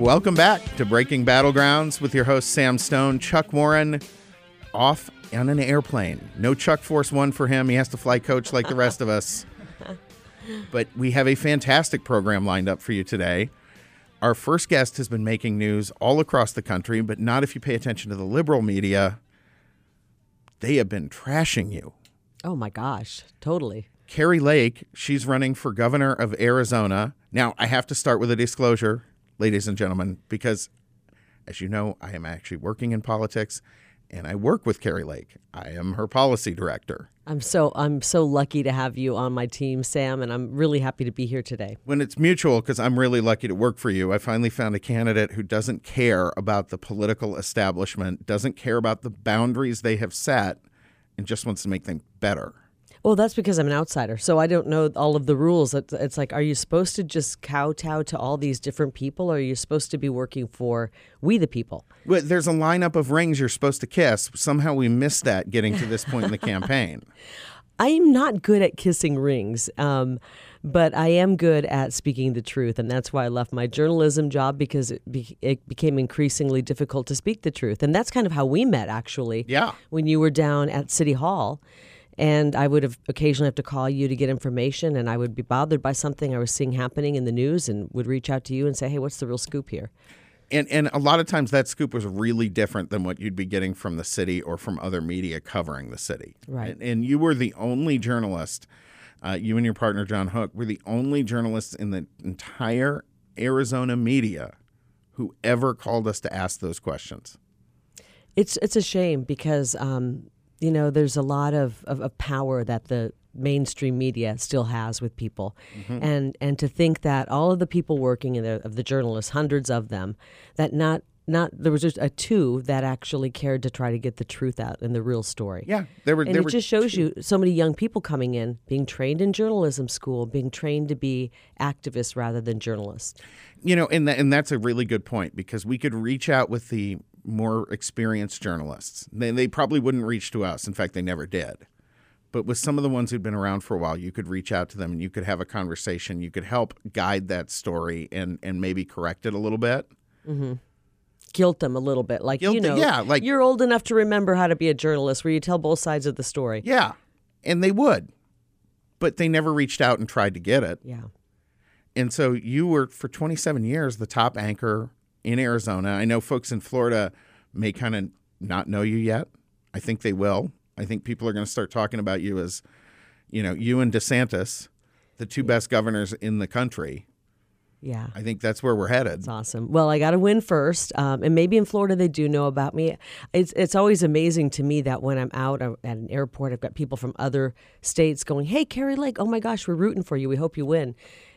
Welcome back to Breaking Battlegrounds with your host Sam Stone. Chuck Warren off on an airplane. No Chuck Force One for him. He has to fly coach like the rest of us. But we have a fantastic program lined up for you today. Our first guest has been making news all across the country, but not if you pay attention to the liberal media. They have been trashing you. Oh my gosh, totally. Kari Lake, she's running for governor of Arizona. Now, I have to start with a disclosure, ladies and gentlemen, because as you know, I am actually working in politics and I work with Kari Lake. I am her policy director. I'm so I'm so lucky to have you on my team, Sam, and I'm really happy to be here today. When it's mutual, because I'm really lucky to work for you, I finally found a candidate who doesn't care about the political establishment, doesn't care about the boundaries they have set, and just wants to make things better. Well, that's because I'm an outsider, so I don't know all of the rules. It's, it's like, are you supposed to just kowtow to all these different people, or are you supposed to be working for we the people? But there's a lineup of rings you're supposed to kiss. Somehow we missed that getting to this point in the campaign. I'm not good at kissing rings. Um, but I am good at speaking the truth, and that's why I left my journalism job because it, be- it became increasingly difficult to speak the truth, and that's kind of how we met, actually. Yeah. When you were down at City Hall, and I would have occasionally have to call you to get information, and I would be bothered by something I was seeing happening in the news, and would reach out to you and say, "Hey, what's the real scoop here?" And and a lot of times that scoop was really different than what you'd be getting from the city or from other media covering the city. Right. And, and you were the only journalist. Uh, you and your partner John Hook were the only journalists in the entire Arizona media who ever called us to ask those questions. It's it's a shame because um, you know there's a lot of, of, of power that the mainstream media still has with people, mm-hmm. and and to think that all of the people working in the of the journalists, hundreds of them, that not not there was just a two that actually cared to try to get the truth out and the real story. Yeah, there were. And there it were just shows you so many young people coming in, being trained in journalism school, being trained to be activists rather than journalists. you know, and that, and that's a really good point because we could reach out with the more experienced journalists. They, they probably wouldn't reach to us. In fact, they never did. But with some of the ones who'd been around for a while, you could reach out to them and you could have a conversation. You could help guide that story and and maybe correct it a little bit. Mm-hmm. Guilt them a little bit, like you know, yeah, like- you're old enough to remember how to be a journalist, where you tell both sides of the story. Yeah, and they would, but they never reached out and tried to get it. Yeah. And so you were for 27 years the top anchor in Arizona. I know folks in Florida may kind of not know you yet. I think they will. I think people are going to start talking about you as, you know, you and DeSantis, the two best governors in the country. Yeah. I think that's where we're headed. It's awesome. Well, I got to win first, um, and maybe in Florida they do know about me. It's it's always amazing to me that when I'm out at an airport, I've got people from other states going, "Hey, Kari Lake, oh my gosh, we're rooting for you. We hope you win."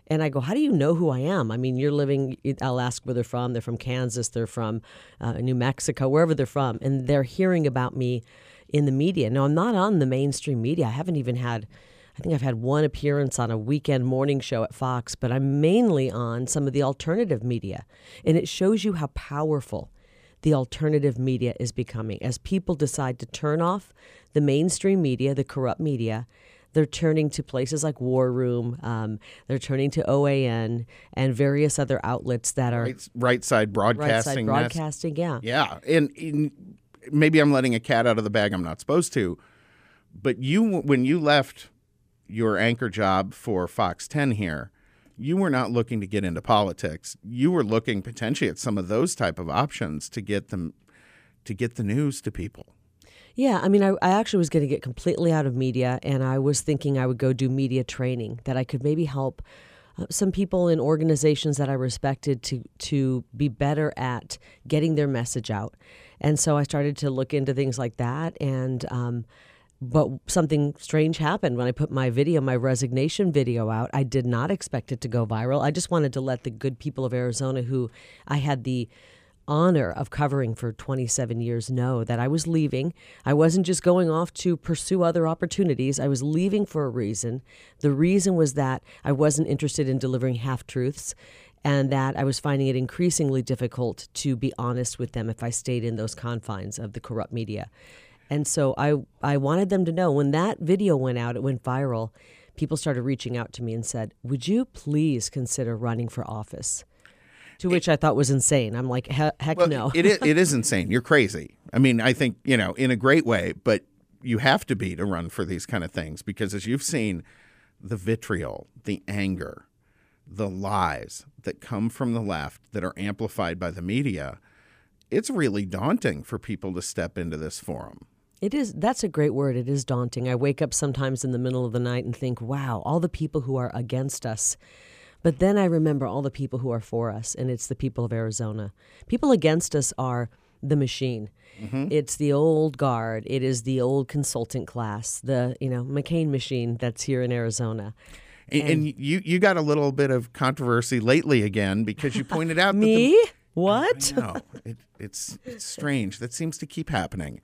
And I go, "How do you know who I am? I mean, you're living." I'll ask where they're from. They're from Kansas. They're from uh, New Mexico, wherever they're from, and they're hearing about me in the media. No, I'm not on the mainstream media. I haven't even had. I think I've had one appearance on a weekend morning show at Fox, but I'm mainly on some of the alternative media. And it shows you how powerful the alternative media is becoming. As people decide to turn off the mainstream media, the corrupt media, they're turning to places like War Room, um, they're turning to OAN and various other outlets that are Right, right side right broadcasting. side broadcasting. Yeah. Yeah, and, and maybe I'm letting a cat out of the bag I'm not supposed to, but you when you left your anchor job for Fox 10 here, you were not looking to get into politics. You were looking potentially at some of those type of options to get them to get the news to people. Yeah, I mean, I, I actually was going to get completely out of media, and I was thinking I would go do media training, that I could maybe help uh, some people in organizations that I respected to to be better at getting their message out. And so I started to look into things like that, and um, but something strange happened when I put my video, my resignation video out. I did not expect it to go viral. I just wanted to let the good people of Arizona, who I had the honor of covering for 27 years know that I was leaving. I wasn't just going off to pursue other opportunities. I was leaving for a reason. The reason was that I wasn't interested in delivering half truths and that I was finding it increasingly difficult to be honest with them if I stayed in those confines of the corrupt media. And so I I wanted them to know when that video went out, it went viral. People started reaching out to me and said, "Would you please consider running for office?" To which I thought was insane. I'm like, "He- heck Well, no. it is, it is insane. You're crazy. I mean, I think, you know, in a great way, but you have to be to run for these kind of things because as you've seen, the vitriol, the anger, the lies that come from the left that are amplified by the media, it's really daunting for people to step into this forum. It is. That's a great word. It is daunting. I wake up sometimes in the middle of the night and think, wow, all the people who are against us. But then I remember all the people who are for us, and it's the people of Arizona. People against us are the machine. Mm-hmm. It's the old guard. It is the old consultant class, the you know McCain machine that's here in Arizona. And, and you you got a little bit of controversy lately again because you pointed out that the- Me? What? No, it, it's it's strange. That seems to keep happening.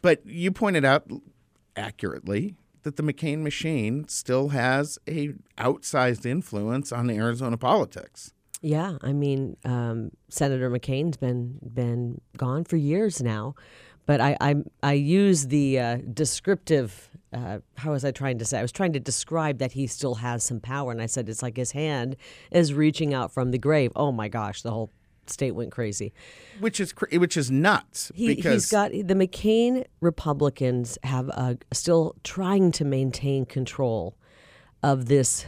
But you pointed out accurately that the McCain machine still has a outsized influence on Arizona politics. Yeah, I mean, um, Senator McCain's been been gone for years now, but I I, I use the uh, descriptive. Uh, how was I trying to say? I was trying to describe that he still has some power, and I said it's like his hand is reaching out from the grave. Oh my gosh, the whole state went crazy. Which is cra- which is nuts He, because he's got the McCain Republicans have uh, still trying to maintain control of this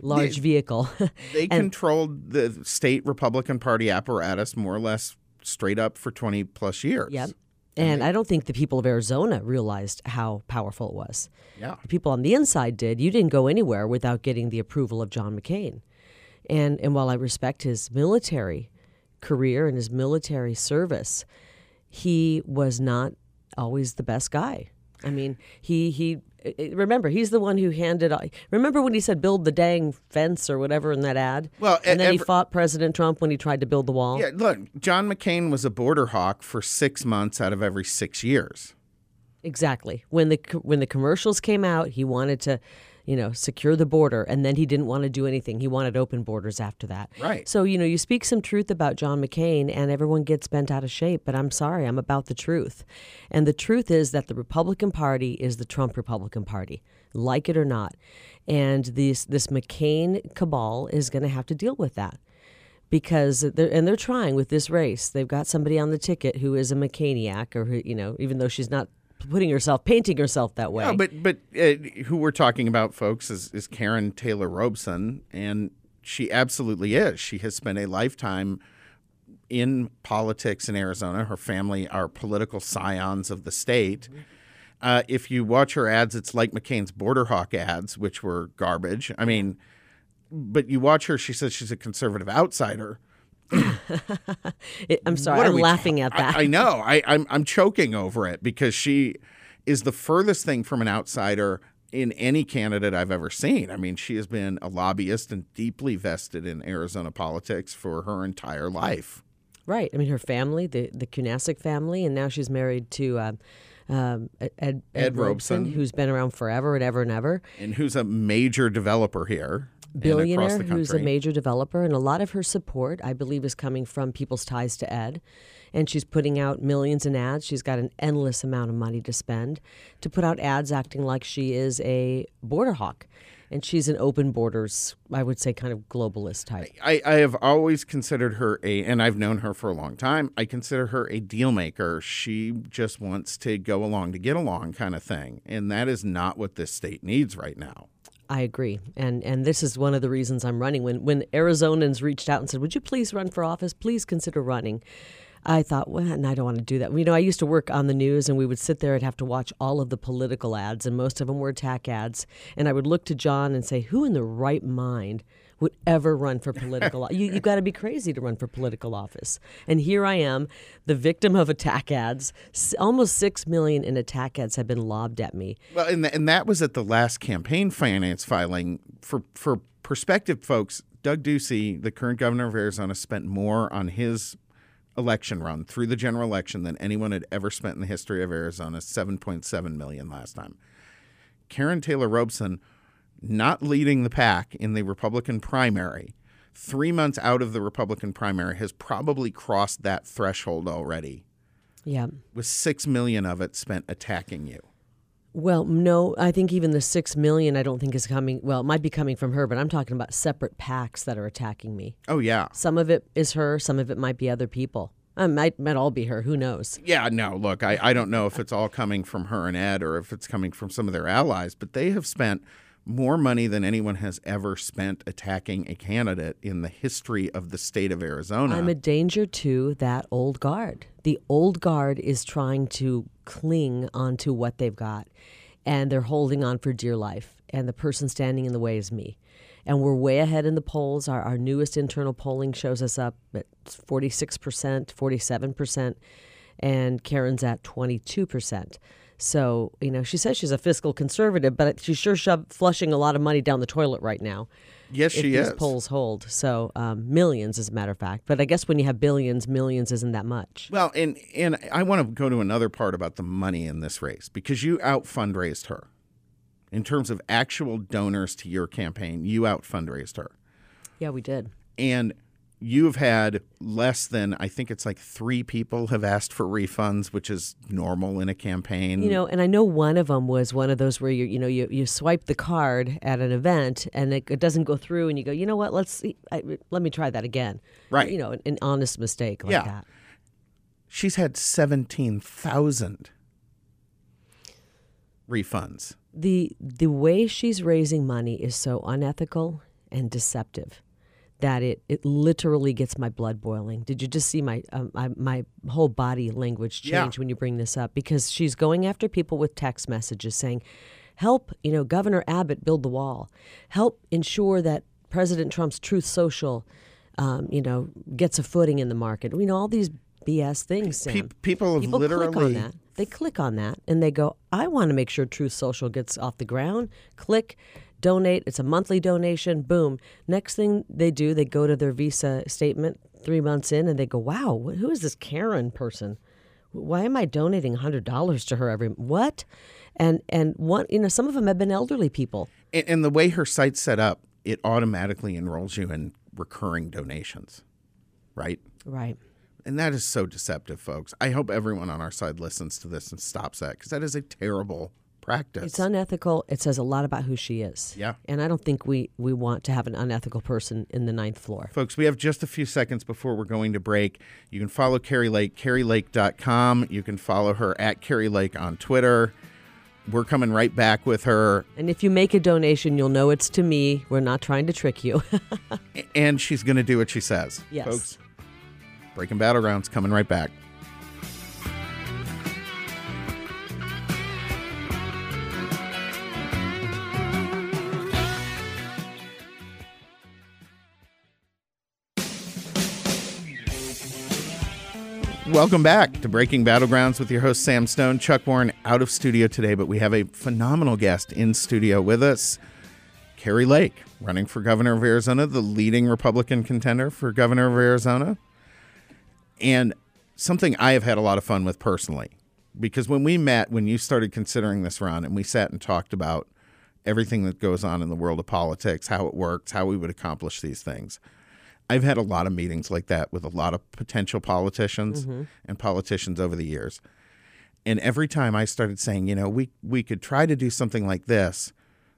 large vehicle. they controlled the state Republican Party apparatus more or less straight up for 20 plus years. Yep. And I don't think the people of Arizona realized how powerful it was. Yeah. The people on the inside did. You didn't go anywhere without getting the approval of John McCain. And and while I respect his military career and his military service, he was not always the best guy. I mean, he he i- i- remember he's the one who handed remember when he said build the dang fence or whatever in that ad Well, and then he fought president trump when he tried to build the wall Yeah, look, John McCain was a border hawk for six months out of every six years. Exactly. When the when the commercials came out, he wanted to, you know, secure the border, and then he didn't want to do anything. He wanted open borders after that. Right. So you know, you speak some truth about John McCain, and everyone gets bent out of shape. But I'm sorry, I'm about the truth, and the truth is that the Republican Party is the Trump Republican Party, like it or not, and this this McCain cabal is going to have to deal with that because they're and they're trying with this race. They've got somebody on the ticket who is a McCainiac, or who, you know, even though she's not putting herself, painting herself that way. No, but but uh, who we're talking about, folks, is, is Karrin Taylor Robson, and she absolutely is. She has spent a lifetime in politics in Arizona. Her family are political scions of the state. Uh, if you watch her ads, it's like McCain's Border Hawk ads, which were garbage. I mean, but you watch her; she says she's a conservative outsider. It- I'm sorry, I'm laughing ta- at that. I, I know. I, I'm I'm choking over it because she is the furthest thing from an outsider in any candidate I've ever seen. I mean, she has been a lobbyist and deeply vested in Arizona politics for her entire life. right. I mean, her family, the the Kunasik family, and now she's married to. Um, um, Ed, Ed, Ed Robson, who's been around forever and ever and ever. And who's a major developer here, billionaire who's a major developer, and a lot of her support, I believe, is coming from people's ties to Ed. And she's putting out millions in ads. She's got an endless amount of money to spend to put out ads acting like she is a border hawk. And she's an open borders, I would say, kind of globalist type. I, I have always considered her a, and I've known her for a long time. I consider her a deal maker. She just wants to go along to get along, kind of thing, and that is not what this state needs right now. I agree, and and this is one of the reasons I'm running. When when Arizonans reached out and said, "Would you please run for office? Please consider running," I thought, well, and I don't want to do that. You know, I used to work on the news, and we would sit there and have to watch all of the political ads, and most of them were attack ads. And I would look to John and say, "Who in the right mind?" Would ever run for political? office. you you got to be crazy to run for political office. And here I am, the victim of attack ads. Almost six million in attack ads have been lobbed at me. Well, and, and that was at the last campaign finance filing. For for perspective, folks, Doug Ducey, the current governor of Arizona, spent more on his election run through the general election than anyone had ever spent in the history of Arizona, 7.7 million last time. Karrin Taylor Robson not leading the pack in the Republican primary, three months out of the Republican primary, has probably crossed that threshold already, Yeah. with six million of it spent attacking you. Well, no, I think even the six million I don't think is coming. Well, it might be coming from her, but I'm talking about separate packs that are attacking me. Oh yeah, Some of it is her. Some of it might be other people. It might might all be her. Who knows? yeah. No, look, I, I don't know if it's all coming from her and Ed or if it's coming from some of their allies, but they have spent more money than anyone has ever spent attacking a candidate in the history of the state of Arizona. I'm a danger to that old guard. The old guard is trying to cling onto what they've got, and they're holding on for dear life. And the person standing in the way is me. And we're way ahead in the polls. Our, our newest internal polling shows us up at 46%, 47%, and Karrin's at 22%. So, you know, she says she's a fiscal conservative, but she's sure shove, flushing a lot of money down the toilet right now yes, if she these is. polls hold. So um, millions, as a matter of fact. But I guess when you have billions, millions isn't that much. Well, and and I want to go to another part about the money in this race because you out fundraised her. In terms of actual donors to your campaign, you out fundraised her. Yeah, we did. And you've had less than I think it's like 3 people have asked for refunds, which is normal in a campaign. You know, and I know one of them was one of those where you, you know, you, you swipe the card at an event and it, it doesn't go through, and you go, you know what? Let's see, I, let me try that again. Right. You know, an, an honest mistake like Yeah. that. She's had 17,000 refunds. the the way she's raising money is so unethical and deceptive that it, it literally gets my blood boiling. Did you just see my um, my, my whole body language Yeah. change when you bring this up? Because she's going after people with text messages saying, "Help, you know, Governor Abbott build the wall. Help ensure that President Trump's Truth Social, um, you know, gets a footing in the market. You know, all these BS things. Sam. Pe- people have People click on that. They click on that and they go, I want to make sure Truth Social gets off the ground. Click, donate. It's a monthly donation. Boom. Next thing they do, they go to their Visa statement three months in and they go, wow, who is this Karrin person? Why am I donating $100 to her every what? And and one, you know, some of them have been elderly people. And, and the way her site's set up, it automatically enrolls you in recurring donations, right? Right. And that is so deceptive, folks. I hope everyone on our side listens to this and stops that because that is a terrible practice. It's unethical. It says a lot about who she is. Yeah. And I don't think we, we want to have an unethical person in the ninth floor. Folks, we have just a few seconds before we're going to break. You can follow Kari Lake, karilake.com. You can follow her at Kari Lake on Twitter. We're coming right back with her, And if you make a donation, you'll know it's to me. We're not trying to trick you. and she's going to do what she says. Yes. Folks, Breaking Battlegrounds coming right back. Welcome back to Breaking Battlegrounds with your host Sam Stone. Chuck Warren out of studio today, but we have a phenomenal guest in studio with us. Kari Lake, running for governor of Arizona, the leading Republican contender for governor of Arizona. And something I have had a lot of fun with personally, because when we met, when you started considering this run, and we sat and talked about everything that goes on in the world of politics, how it works, how we would accomplish these things. I've had a lot of meetings like that with a lot of potential politicians mm-hmm. and politicians over the years. And every time I started saying, you know, we, we could try to do something like this,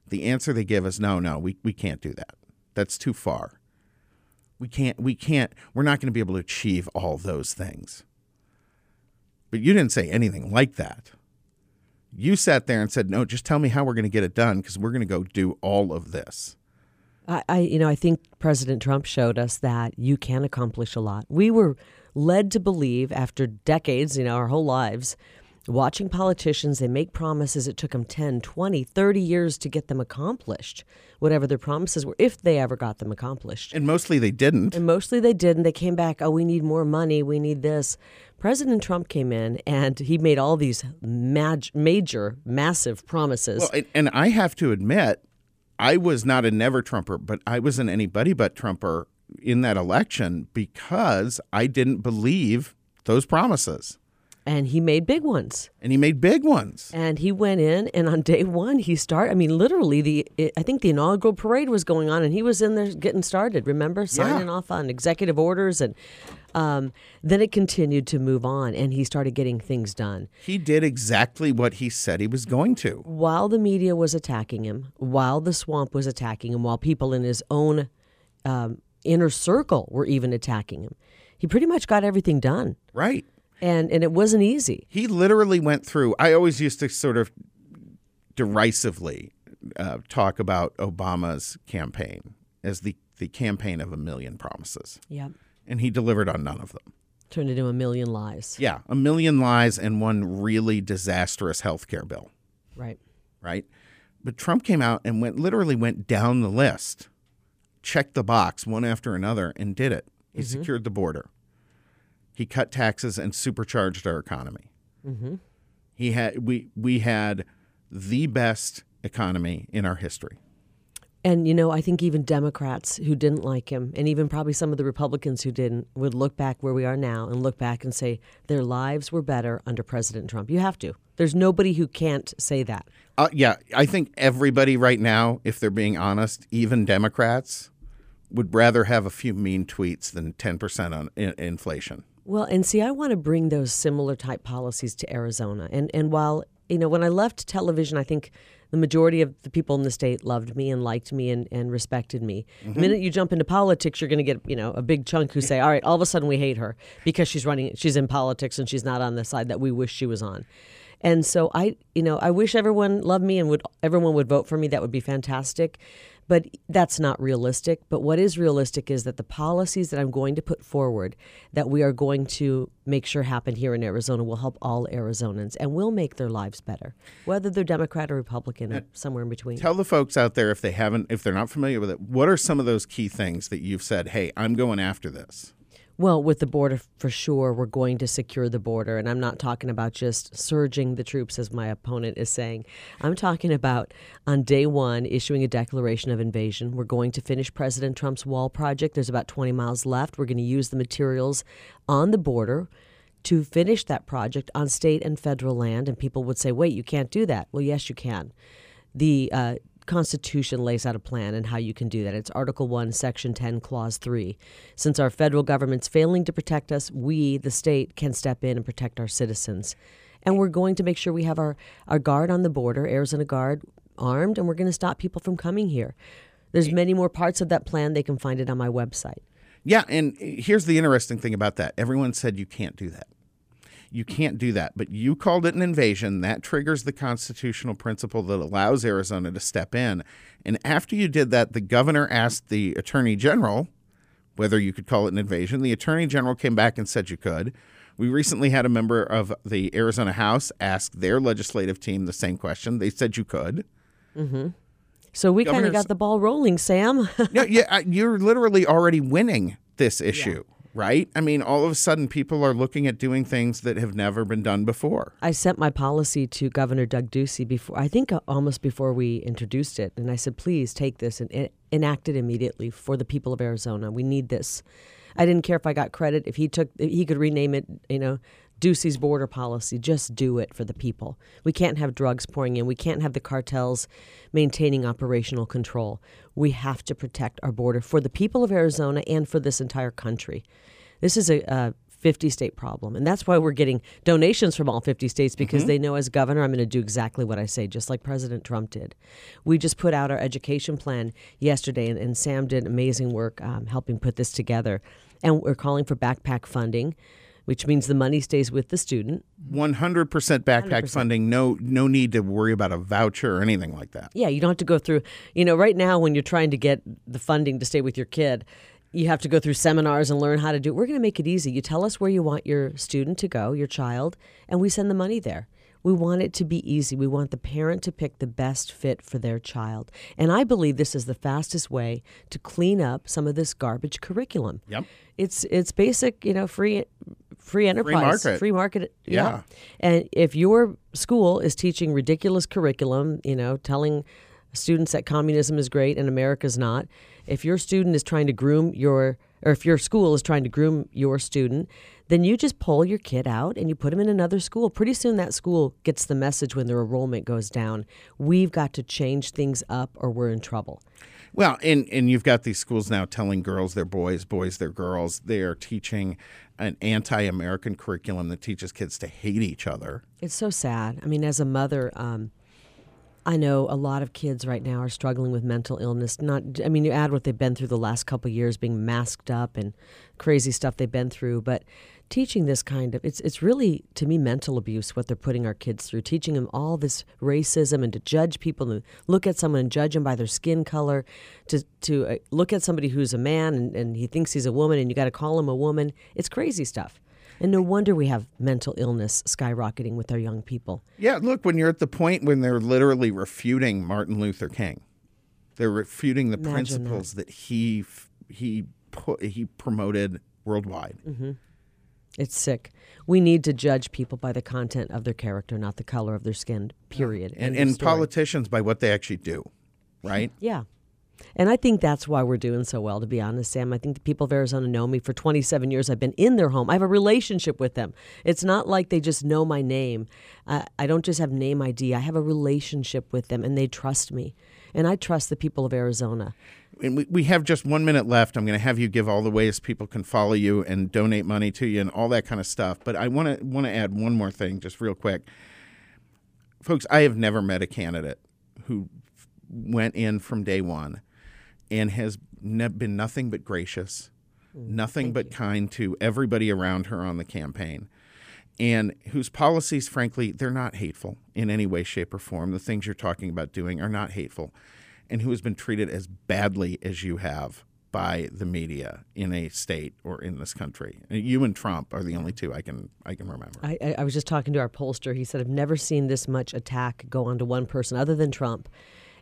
the answer they give is no, no, we, we can't do that. That's too far. We can't, we can't, we're not going to be able to achieve all those things. But you didn't say anything like that. You sat there and said, no, just tell me how we're going to get it done because we're going to go do all of this. I, I, you know, I think President Trump showed us that you can accomplish a lot. We were led to believe after decades, you know, our whole lives, watching politicians, they make promises. It took them 10, 20, 30 years to get them accomplished, whatever their promises were, if they ever got them accomplished. And mostly they didn't. And mostly they did, and they came back, oh, we need more money, we need this. President Trump came in and he made all these mag- major, massive promises. Well, and I have to admit, I was not a never Trumper, but I was an anybody but Trumper in that election because I didn't believe those promises. And he made big ones. And he made big ones. And he went in, and on day one, he started. I mean, literally, the I think the inaugural parade was going on, and he was in there getting started. Remember, signing Yeah. off on executive orders, and um, then it continued to move on, and he started getting things done. He did exactly what he said he was going to. While the media was attacking him, while the swamp was attacking him, while people in his own um, inner circle were even attacking him, he pretty much got everything done, Right. And and it wasn't easy. He literally went through. I always used to sort of derisively uh, talk about Obama's campaign as the, the campaign of a million promises. Yeah, And he delivered on none of them. turned into a million lies. Yeah, a million lies and one really disastrous health care bill, Right. right? But Trump came out and went literally went down the list, checked the box one after another, and did it. He secured the border. He cut taxes and supercharged our economy. He had we we had the best economy in our history. And you know, I think even Democrats who didn't like him, and even probably some of the Republicans who didn't, would look back where we are now and look back and say their lives were better under President Trump. You have to. There's nobody who can't say that. Uh, yeah, I think everybody right now, if they're being honest, even Democrats, would rather have a few mean tweets than 10% on in- inflation. Well, and see, I want to bring those similar type policies to Arizona. And and while you know, when I left television, I think the majority of the people in the state loved me and liked me and, and respected me. The mm-hmm. minute you jump into politics, you're going to get you know a big chunk who say, "All right, all of a sudden we hate her because she's running, she's in politics and she's not on the side that we wish she was on." And so I, you know, I wish everyone loved me and would everyone would vote for me. That would be fantastic. But that's not realistic. But what is realistic is that the policies that I'm going to put forward, that we are going to make sure happen here in Arizona, will help all Arizonans and will make their lives better, whether they're Democrat or Republican or somewhere in between. Tell the folks out there if they haven't, if they're not familiar with it, what are some of those key things that you've said, hey, I'm going after this? Well, with the border, for sure, we're going to secure the border. And I'm not talking about just surging the troops, as my opponent is saying. I'm talking about on day one issuing a declaration of invasion. We're going to finish President Trump's wall project. There's about 20 miles left. We're going to use the materials on the border to finish that project on state and federal land. And people would say, wait, you can't do that. Well, yes, you can. The uh, Constitution lays out a plan and how you can do that. It's Article 1, Section 10, Clause 3. Since our federal government's failing to protect us, we, the state, can step in and protect our citizens. And we're going to make sure we have our, our guard on the border, Arizona Guard, armed, and we're going to stop people from coming here. There's many more parts of that plan. They can find it on my website. Yeah, and here's the interesting thing about that. Everyone said you can't do that. You can't do that, but you called it an invasion. That triggers the constitutional principle that allows Arizona to step in. And after you did that, the governor asked the attorney general whether you could call it an invasion. The attorney general came back and said you could. We recently had a member of the Arizona House ask their legislative team the same question. They said you could. Mm-hmm. So we kind of got the ball rolling, Sam. yeah, yeah, you're literally already winning this issue, right? I mean, all of a sudden, people are looking at doing things that have never been done before. I sent my policy to Governor Doug Ducey before, I think uh, almost before we introduced it. And I said, please take this and enact it immediately for the people of Arizona. We need this. I didn't care if I got credit. If he took, he could rename it, you know, Ducey's border policy. Just do it for the people. We can't have drugs pouring in. We can't have the cartels maintaining operational control. We have to protect our border for the people of Arizona and for this entire country. This is a, a 50 state problem. And that's why we're getting donations from all 50 states because they know as governor, I'm going to do exactly what I say, just like President Trump did. We just put out our education plan yesterday, and, and Sam did amazing work um, helping put this together. And we're calling for backpack funding, which means the money stays with the student. 100% backpack funding. No, no need to worry about a voucher or anything like that. Yeah, you don't have to go through, you know, right now when you're trying to get the funding to stay with your kid, you have to go through seminars and learn how to do it. We're going to make it easy. You tell us where you want your student to go, your child, and we send the money there. We want it to be easy. We want the parent to pick the best fit for their child. And I believe this is the fastest way to clean up some of this garbage curriculum. Yep. It's it's basic, you know, free free enterprise, free market. free market. Yeah. And if your school is teaching ridiculous curriculum, you know, telling students that communism is great and America's not. If your student is trying to groom your, or if your school is trying to groom your student, then you just pull your kid out and you put them in another school. Pretty soon that school gets the message when their enrollment goes down. We've got to change things up or we're in trouble. Well, and and you've got these schools now telling girls they're boys, boys they're girls. They are teaching an anti-American curriculum that teaches kids to hate each other. It's so sad. I mean, as a mother, um, I know a lot of kids right now are struggling with mental illness. Not, I mean, you add what they've been through the last couple years, being masked up and crazy stuff they've been through, but teaching this kind of it's it's really to me mental abuse what they're putting our kids through teaching them all this racism and to judge people and look at someone and judge them by their skin color to to uh, look at somebody who's a man and, and he thinks he's a woman and you got to call him a woman it's crazy stuff and no wonder we have mental illness skyrocketing with our young people Yeah, look, when you're at the point when they're literally refuting Martin Luther King, they're refuting the Imagine principles that. he f- he put, he promoted worldwide. Mm-hmm. It's sick we need to judge people by the content of their character not the color of their skin period And and politicians by what they actually do, right? Yeah. And I think that's why we're doing so well, to be honest, Sam. I think the people of Arizona know me for 27 years. I've been in their home. I have a relationship with them. It's not like they just know my name. Uh, I don't just have name ID. I have a relationship with them, and they trust me. And I trust the people of Arizona. And we, we have just one minute left. I'm going to have you give all the ways people can follow you and donate money to you and all that kind of stuff. But I want to want to add one more thing, just real quick, folks. I have never met a candidate who went in from day one and has ne- been nothing but gracious, mm, nothing but kind to everybody around her on the campaign. And whose policies, frankly, they're not hateful in any way, shape, or form. The things you're talking about doing are not hateful and who has been treated as badly as you have by the media in a state or in this country. You and Trump are the only two I can I can remember. I, I, was just talking to our pollster. He said, I've never seen this much attack go onto one person other than Trump,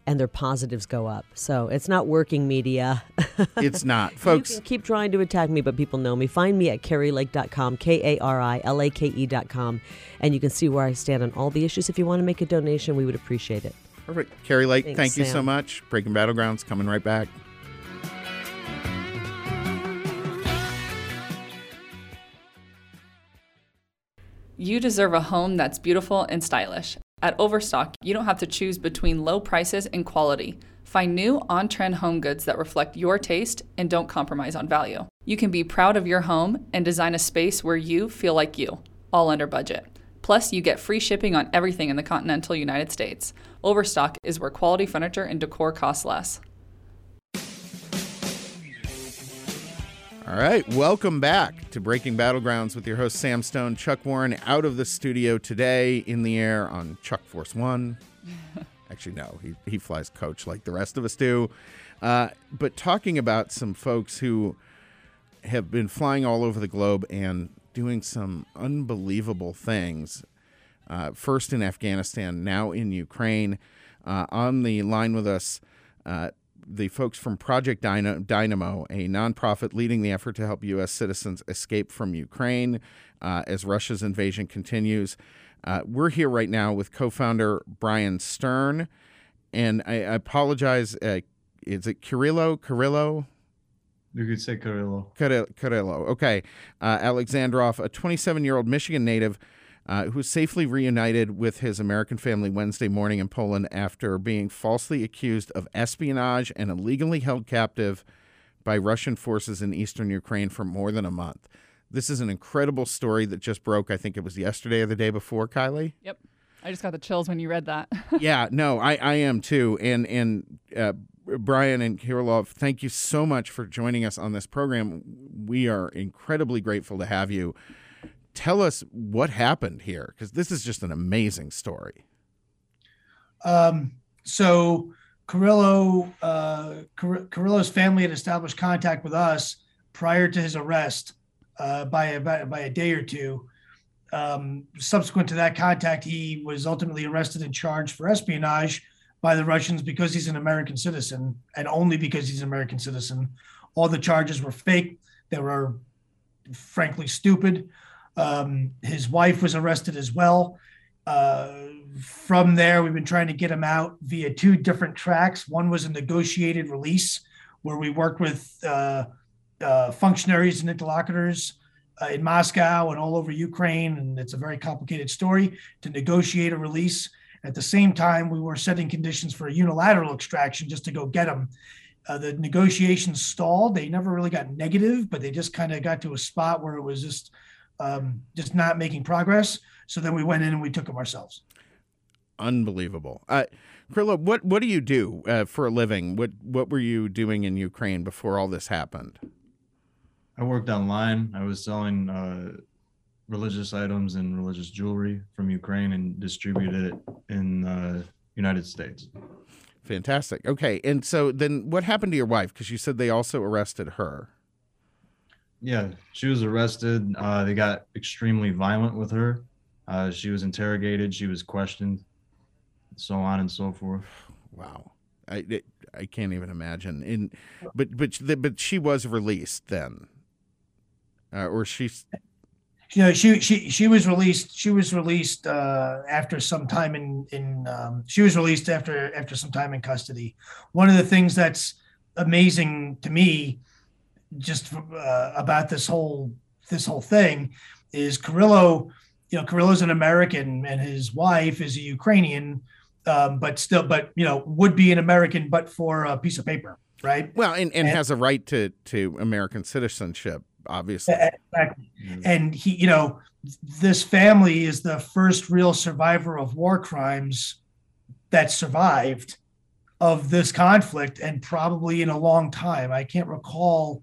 and their positives go up. So it's not working media. It's not, folks. keep trying to attack me, but people know me. Find me at karilake.com, K A R I L A K E.com, and you can see where I stand on all the issues. If you want to make a donation, we would appreciate it. Perfect. Kari Lake, Thanks, thank you so much. Breaking Battlegrounds coming right back. You deserve a home that's beautiful and stylish. At Overstock, you don't have to choose between low prices and quality. Find new on trend home goods that reflect your taste and don't compromise on value. You can be proud of your home and design a space where you feel like you, all under budget. Plus, you get free shipping on everything in the continental United States. Overstock is where quality furniture and decor cost less. All right, welcome back to Breaking Battlegrounds with your host Sam Stone, Chuck Warren, out of the studio today, in the air on Chuck Force One. Actually, no, he he flies coach like the rest of us do. Uh, but talking about some folks who have been flying all over the globe and doing some unbelievable things. Uh, first in Afghanistan, now in Ukraine. Uh, on the line with us, uh, the folks from Project Dyna- Dynamo, a nonprofit leading the effort to help U.S. citizens escape from Ukraine uh, as Russia's invasion continues. Uh, we're here right now with co founder Bryan Stern. And I, I apologize. Uh, is it Kirillo? Kirillo? You could say Carrillo. Caril- Carrillo. Okay. Uh, Alexandrov, a 27 year old Michigan native uh, who was safely reunited with his American family Wednesday morning in Poland after being falsely accused of espionage and illegally held captive by Russian forces in eastern Ukraine for more than a month. This is an incredible story that just broke. I think it was yesterday or the day before, Kylie. Yep. I just got the chills when you read that. yeah, no, I, I am too. And and uh, Bryan and Kirilov, thank you so much for joining us on this program. We are incredibly grateful to have you. Tell us what happened here, because this is just an amazing story. Um, so Carrillo, uh, Car- Carrillo's family had established contact with us prior to his arrest uh, by about by a day or two. Um, subsequent to that contact, he was ultimately arrested and charged for espionage by the Russians because he's an American citizen, and only because he's an American citizen. All the charges were fake. They were frankly stupid. Um, his wife was arrested as well. Uh, from there, we've been trying to get him out via two different tracks. One was a negotiated release where we worked with uh, uh, functionaries and interlocutors uh, in Moscow and all over Ukraine. And it's a very complicated story to negotiate a release. At the same time, we were setting conditions for a unilateral extraction just to go get them. Uh, the negotiations stalled. They never really got negative, but they just kind of got to a spot where it was just um, just not making progress. So then we went in and we took them ourselves. Unbelievable. Uh, Kirylo, what what do you do uh, for a living? What what were you doing in Ukraine before all this happened? I worked online. I was selling uh, religious items and religious jewelry from Ukraine and distributed it in the United States. Fantastic. Okay, and so then what happened to your wife? Because you said they also arrested her. Yeah, she was arrested. Uh, they got extremely violent with her. Uh, she was interrogated. She was questioned, so on and so forth. Wow, I it, I can't even imagine. In but but but she was released then, uh, or she's. You know, she she she was released. She was released uh, after some time in in. Um, she was released after after some time in custody. One of the things that's amazing to me, just uh, about this whole this whole thing, is Kirylo. You know, Kirylo's an American, and his wife is a Ukrainian, um, but still, but you know, would be an American, but for a piece of paper, right? Well, and, and, and has a right to to American citizenship obviously. Exactly. Mm-hmm. And he, you know, this family is the first real survivor of war crimes that survived of this conflict and probably in a long time. I can't recall,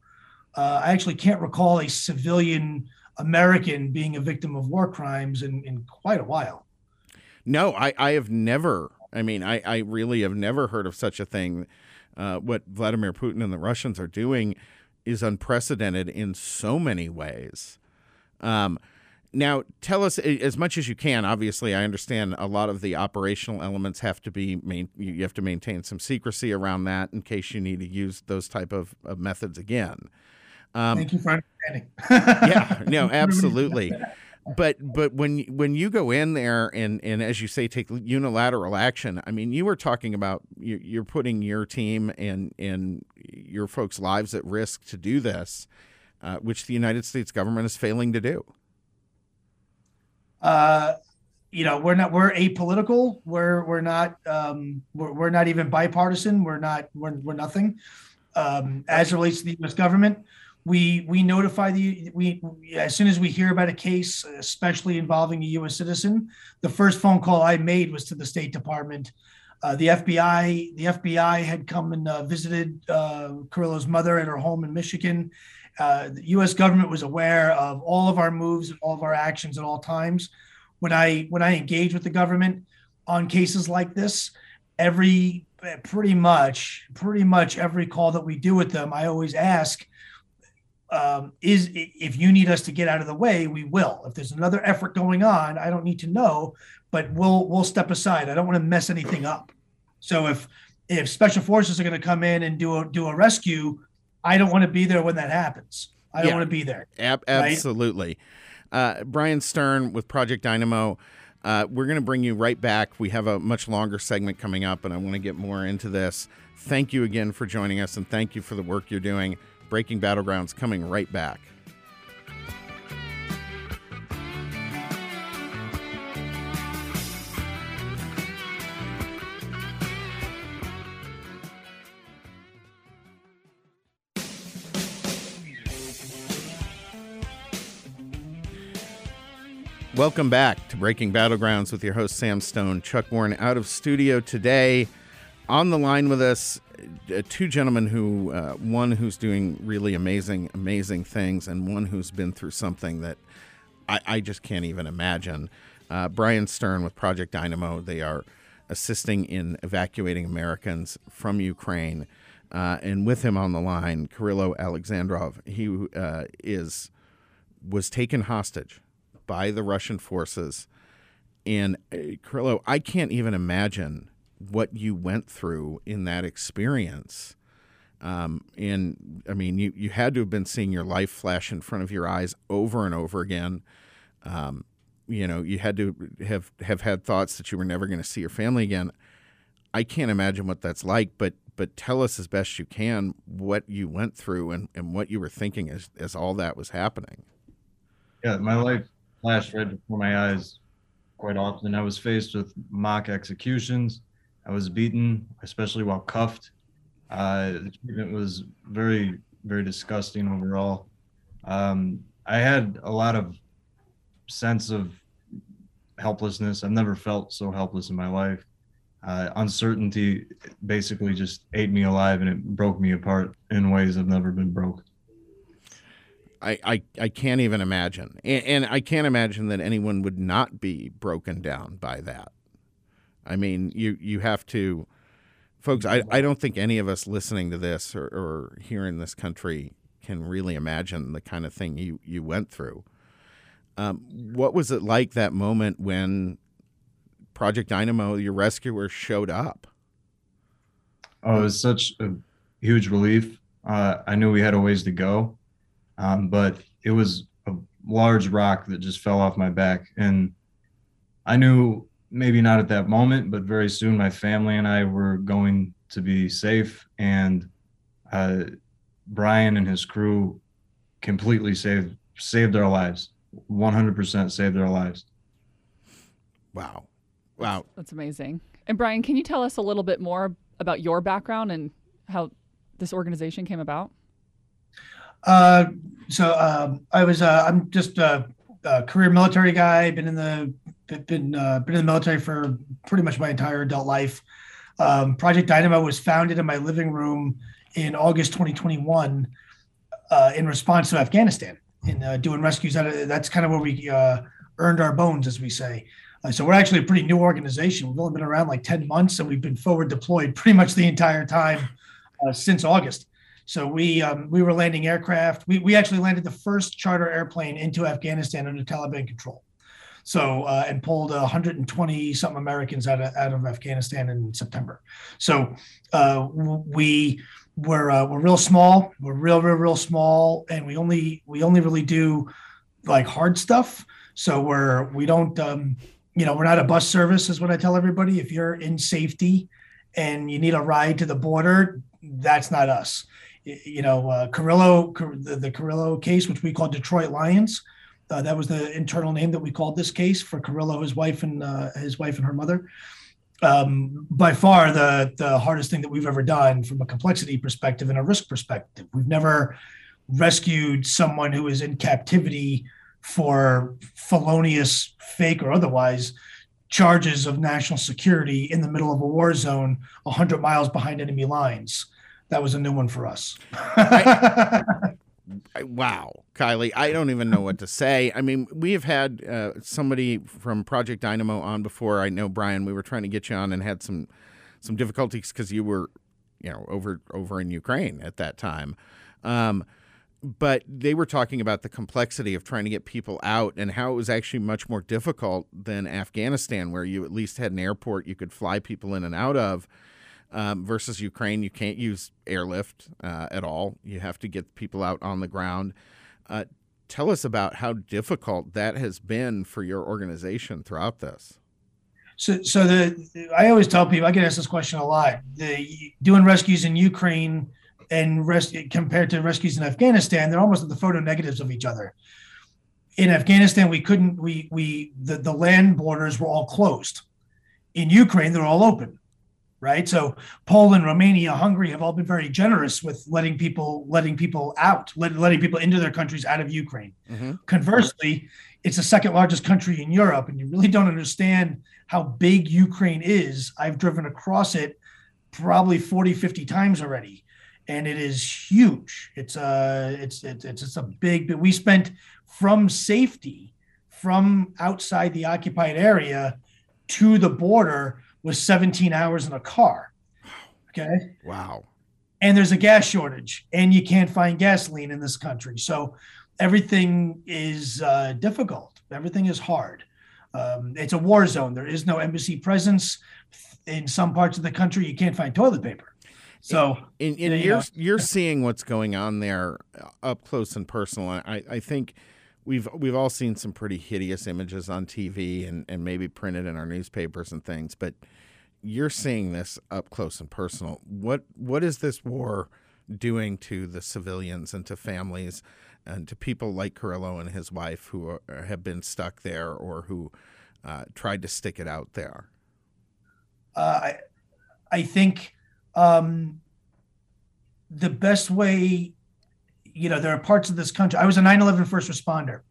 uh, I actually can't recall a civilian American being a victim of war crimes in, in quite a while. No, I, I have never, I mean, I, I really have never heard of such a thing. Uh, what Vladimir Putin and the Russians are doing is unprecedented in so many ways. Um, now, tell us as much as you can. Obviously, I understand a lot of the operational elements have to be main, you have to maintain some secrecy around that in case you need to use those type of, of methods again. Um, Thank you for understanding. yeah, no, absolutely but but when when you go in there and and as you say take unilateral action i mean you were talking about you're putting your team and and your folks lives at risk to do this uh, which the united states government is failing to do. Uh you know we're not we're apolitical. We're we're not um we're, we're not even bipartisan. We're not we're, we're nothing. Um as relates to the us government we we notify the we as soon as we hear about a case especially involving a u.s citizen the first phone call i made was to the state department. Uh, the fbi the fbi had come and uh, visited uh, Kiryllo's mother at her home in michigan. Uh, the u.s government was aware of all of our moves and all of our actions at all times. When i when i engage with the government on cases like this every pretty much pretty much every call that we do with them i always ask um, is if you need us to get out of the way, we will. If there's another effort going on, I don't need to know, but we'll we'll step aside. I don't want to mess anything up. So if if special forces are going to come in and do a do a rescue, I don't want to be there when that happens. I don't yeah, want to be there. Ab- absolutely. Right? Uh, Bryan Stern with Project Dynamo. Uh, we're going to bring you right back. We have a much longer segment coming up, and I want to get more into this. Thank you again for joining us, and thank you for the work you're doing. Breaking Battlegrounds coming right back. Welcome back to Breaking Battlegrounds with your host Sam Stone. Chuck Warren out of studio today. On the line with us, two gentlemen who uh, one who's doing really amazing amazing things and one who's been through something that I, I just can't even imagine. Uh, Bryan Stern with Project Dynamo. They are assisting in evacuating Americans from Ukraine. Uh, and with him on the line, Kirylo Alexandrov. He uh, is was taken hostage by the Russian forces. And uh, Kirylo, I can't even imagine what you went through in that experience. Um, and I mean, you, you had to have been seeing your life flash in front of your eyes over and over again. Um, you know you had to have have had thoughts that you were never going to see your family again. I can't imagine what that's like, but but tell us as best you can what you went through and, and what you were thinking as, as all that was happening. Yeah, my life flashed right before my eyes quite often. I was faced with mock executions. I was beaten, especially while cuffed. Uh, the treatment was very, very disgusting overall. Um, I had a lot of sense of helplessness. I've never felt so helpless in my life. Uh, uncertainty basically just ate me alive and it broke me apart in ways I've never been broke. I, I, I can't even imagine. And, and I can't imagine that anyone would not be broken down by that. I mean, you, you have to, folks, I, I don't think any of us listening to this or, or here in this country can really imagine the kind of thing you, you went through. Um, what was it like that moment when Project Dynamo, your rescuer, showed up? Oh, it was such a huge relief. Uh, I knew we had a ways to go, um, but it was a large rock that just fell off my back. And I knew maybe not at that moment, but very soon my family and I were going to be safe. And uh, Bryan and his crew completely saved saved our lives. 100% saved our lives. Wow. Wow. That's amazing. And Bryan, can you tell us a little bit more about your background and how this organization came about? Uh, so um, I was uh, I'm just a, a, career military guy. Been in the been uh, been in the military for pretty much my entire adult life. Um, Project Dynamo was founded in my living room in August 2021 uh, in response to Afghanistan in uh, doing rescues. Of, That's kind of where we uh, earned our bones, as we say. Uh, so we're actually a pretty new organization. We've only been around like 10 months and we've been forward deployed pretty much the entire time uh, since August. So we um, we were landing aircraft. We, we actually landed the first charter airplane into Afghanistan under Taliban control. So uh, and pulled 120 something Americans out of out of Afghanistan in September. So uh, we we're uh, we're real small. We're real real real small, and we only we only really do like hard stuff. So we're we don't um, you know, we're not a bus service, is what I tell everybody. If you're in safety and you need a ride to the border, that's not us. You know, uh, Kirillo, the, the Kirillo case, which we call Detroit Lions, uh, that was the internal name that we called this case for Kirillo, his wife, and uh, his wife and her mother. Um, by far, the the hardest thing that we've ever done from a complexity perspective and a risk perspective. We've never rescued someone who is in captivity for felonious, fake or otherwise, charges of national security in the middle of a war zone, 100 miles behind enemy lines. That was a new one for us. I, wow, Kylie, I don't even know what to say. I mean, we have had uh, somebody from Project Dynamo on before. I know Bryan. We were trying to get you on and had some some difficulties because you were, you know, over over in Ukraine at that time. Um, but they were talking about the complexity of trying to get people out and how it was actually much more difficult than Afghanistan, where you at least had an airport you could fly people in and out of. Um, versus Ukraine, you can't use airlift uh, at all. You have to get people out on the ground. Uh, tell us about how difficult that has been for your organization throughout this. So, so the I always tell people I get asked this question a lot. The doing rescues in Ukraine and res- compared to rescues in Afghanistan, they're almost the photo negatives of each other. In Afghanistan, we couldn't we we the, the land borders were all closed. In Ukraine, they're all open, right? So Poland, Romania, Hungary have all been very generous with letting people letting people out, let, letting people into their countries out of Ukraine. Mm-hmm. Conversely, it's the second largest country in Europe, and you really don't understand how big Ukraine is. I've driven across it probably 40, 50 times already and it is huge. It's a it's it's it's, it's a big. But we spent from safety from outside the occupied area to the border was 17 hours in a car. Okay. Wow. And there's a gas shortage, and you can't find gasoline in this country. So everything is uh, difficult. Everything is hard. Um, it's a war zone. There is no embassy presence in some parts of the country. You can't find toilet paper. So and, and, you're you're seeing what's going on there up close and personal. I, I think we've we've all seen some pretty hideous images on TV and, and maybe printed in our newspapers and things, but you're seeing this up close and personal. What what is this war doing to the civilians and to families and to people like Kirylo and his wife who are, have been stuck there or who uh, tried to stick it out there? Uh, I I think um, the best way you know, there are parts of this country. I was a 9 11 first responder,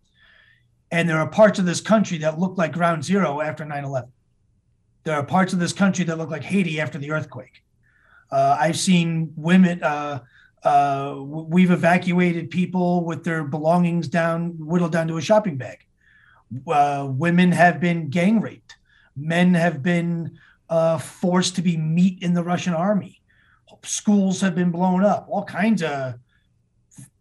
and there are parts of this country that look like ground zero after 9 11. There are parts of this country that look like Haiti after the earthquake. Uh, I've seen women, uh, uh, we've evacuated people with their belongings down, whittled down to a shopping bag. Uh, women have been gang raped. Men have been uh, forced to be meat in the Russian army. Schools have been blown up. All kinds of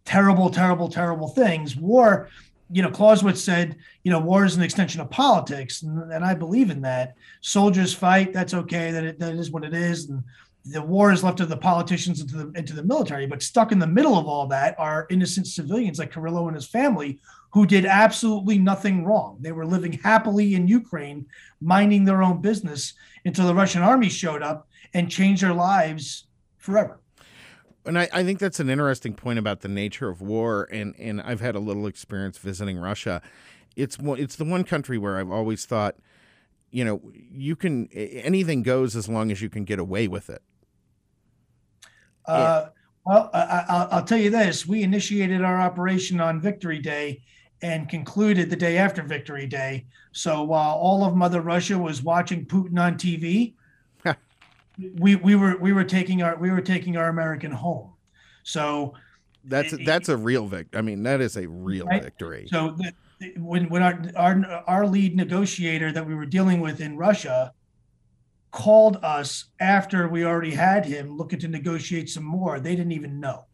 terrible, terrible, terrible things. War, you know, Clausewitz said, you know, war is an extension of politics, and, and I believe in that. Soldiers fight, that's okay, that it, that is what it is, and the war is left to the politicians and to the, into the military. But stuck in the middle of all that are innocent civilians like Kirillo and his family, who did absolutely nothing wrong. They were living happily in Ukraine, minding their own business until the Russian army showed up and changed their lives forever and I, I think that's an interesting point about the nature of war, and, and I've had a little experience visiting Russia. It's it's the one country where I've always thought, you know, you can anything goes as long as you can get away with it. Uh, well, I, will tell you this: we initiated our operation on Victory Day and concluded the day after Victory Day. So while all of Mother Russia was watching Putin on TV, we we were we were taking our we were taking our American home. So that's that's a real victory. I mean, that is a real right? victory. So the, when when our, our our lead negotiator that we were dealing with in Russia called us after we already had him looking to negotiate some more, they didn't even know.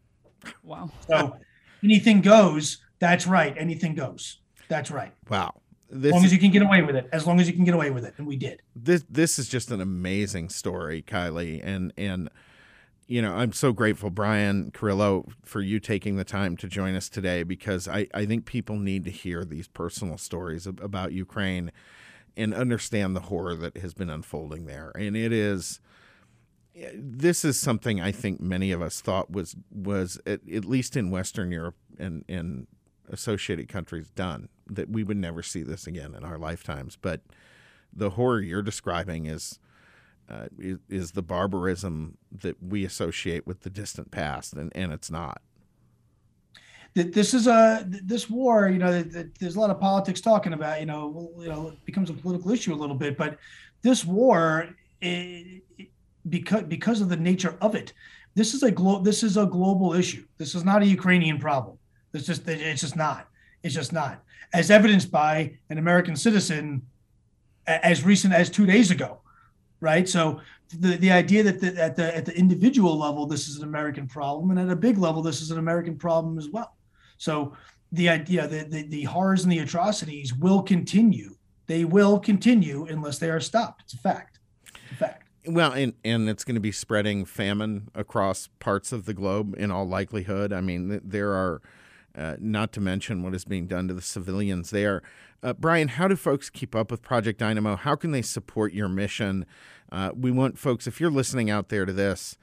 Wow. So anything goes. That's right. Anything goes. That's right. Wow. This, as long as you can get away with it. As long as you can get away with it, and we did. This this is just an amazing story, Kylie, and and you know I'm so grateful, Bryan Kirylo, for you taking the time to join us today because I I think people need to hear these personal stories about Ukraine and understand the horror that has been unfolding there, and it is this is something I think many of us thought was was at, at least in Western Europe and and associated countries done that we would never see this again in our lifetimes. But the horror you're describing is uh, is, the barbarism that we associate with the distant past, and, and it's not. This is a this war. You know, there's a lot of politics talking about. You know, you know, it becomes a political issue a little bit, but this war, it, because because of the nature of it, this is a glo- this is a global issue. This is not a Ukrainian problem. It's just it's just not. It's just not. As evidenced by an American citizen as recent as two days ago, right? So the, the idea that the, at the at the individual level this is an American problem, and at a big level this is an American problem as well. So the idea that the, the horrors and the atrocities will continue. They will continue unless they are stopped. It's a fact. It's a fact. Well, and and it's going to be spreading famine across parts of the globe in all likelihood. I mean, there are uh, not to mention what is being done to the civilians there. Uh, Bryan, how do folks keep up with Project Dynamo? How can they support your mission? Uh, we want folks, if you're listening out there to this,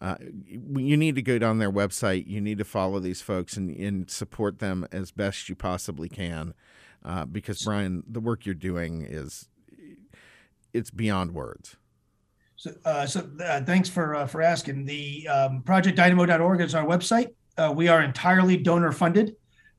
uh, you need to go down their website. You need to follow these folks and, and support them as best you possibly can. Uh, because Bryan, the work you're doing is it's beyond words. So, uh, so thanks for for asking. The um, projectdynamo.org is our website. Uh, we are entirely donor funded,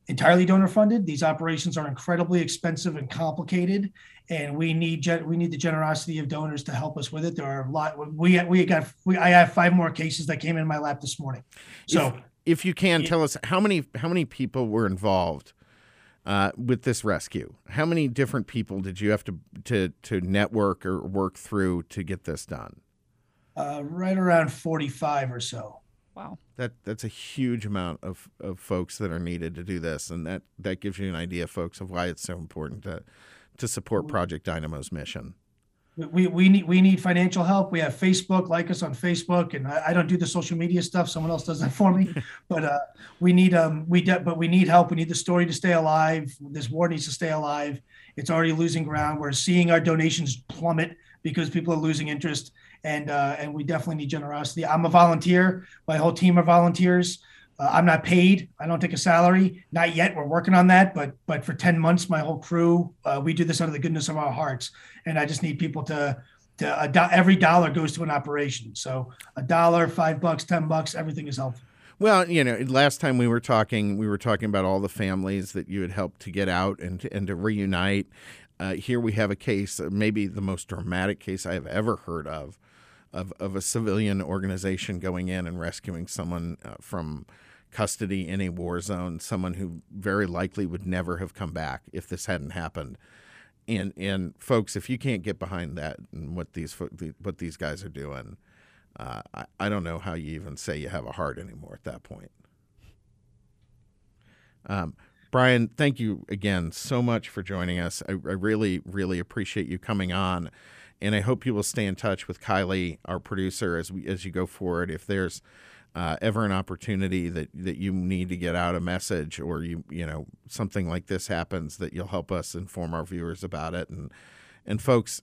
entirely donor funded. These operations are incredibly expensive and complicated, and we need gen- we need the generosity of donors to help us with it. There are a lot. We we got we I have five more cases that came in my lap this morning. So if, if you can tell us how many how many people were involved. Uh, with this rescue, how many different people did you have to to to network or work through to get this done? Uh, right around forty five or so. Wow. That that's a huge amount of, of folks that are needed to do this, and that, that gives you an idea, folks, of why it's so important to to support Project Dynamo's mission. we, we need we need financial help. We have Facebook, like us on Facebook, and I, I don't do the social media stuff. Someone else does that for me. but uh, we need um we de- but we need help. We need the story to stay alive. This war needs to stay alive. It's already losing ground. We're seeing our donations plummet because people are losing interest, and uh, and we definitely need generosity. I'm a volunteer. My whole team are volunteers. Uh, I'm not paid. I don't take a salary. Not yet. We're working on that. But but for ten months, my whole crew, uh, we do this out of the goodness of our hearts. And I just need people to to do- every dollar goes to an operation. So a dollar, five bucks, ten bucks, everything is helpful. Well, you know, last time we were talking, we were talking about all the families that you had helped to get out and to, and to reunite. Uh, here we have a case, uh, maybe the most dramatic case I have ever heard of, of, of a civilian organization going in and rescuing someone uh, from custody in a war zone, someone who very likely would never have come back if this hadn't happened. And and folks, if you can't get behind that and what these what these guys are doing, uh, I, I don't know how you even say you have a heart anymore at that point. Um, Bryan, thank you again so much for joining us. I, I really, really appreciate you coming on, and I hope you will stay in touch with Kylie, our producer, as we as you go forward. If there's uh, ever an opportunity that, that you need to get out a message, or you you know something like this happens, that you'll help us inform our viewers about it. And and folks,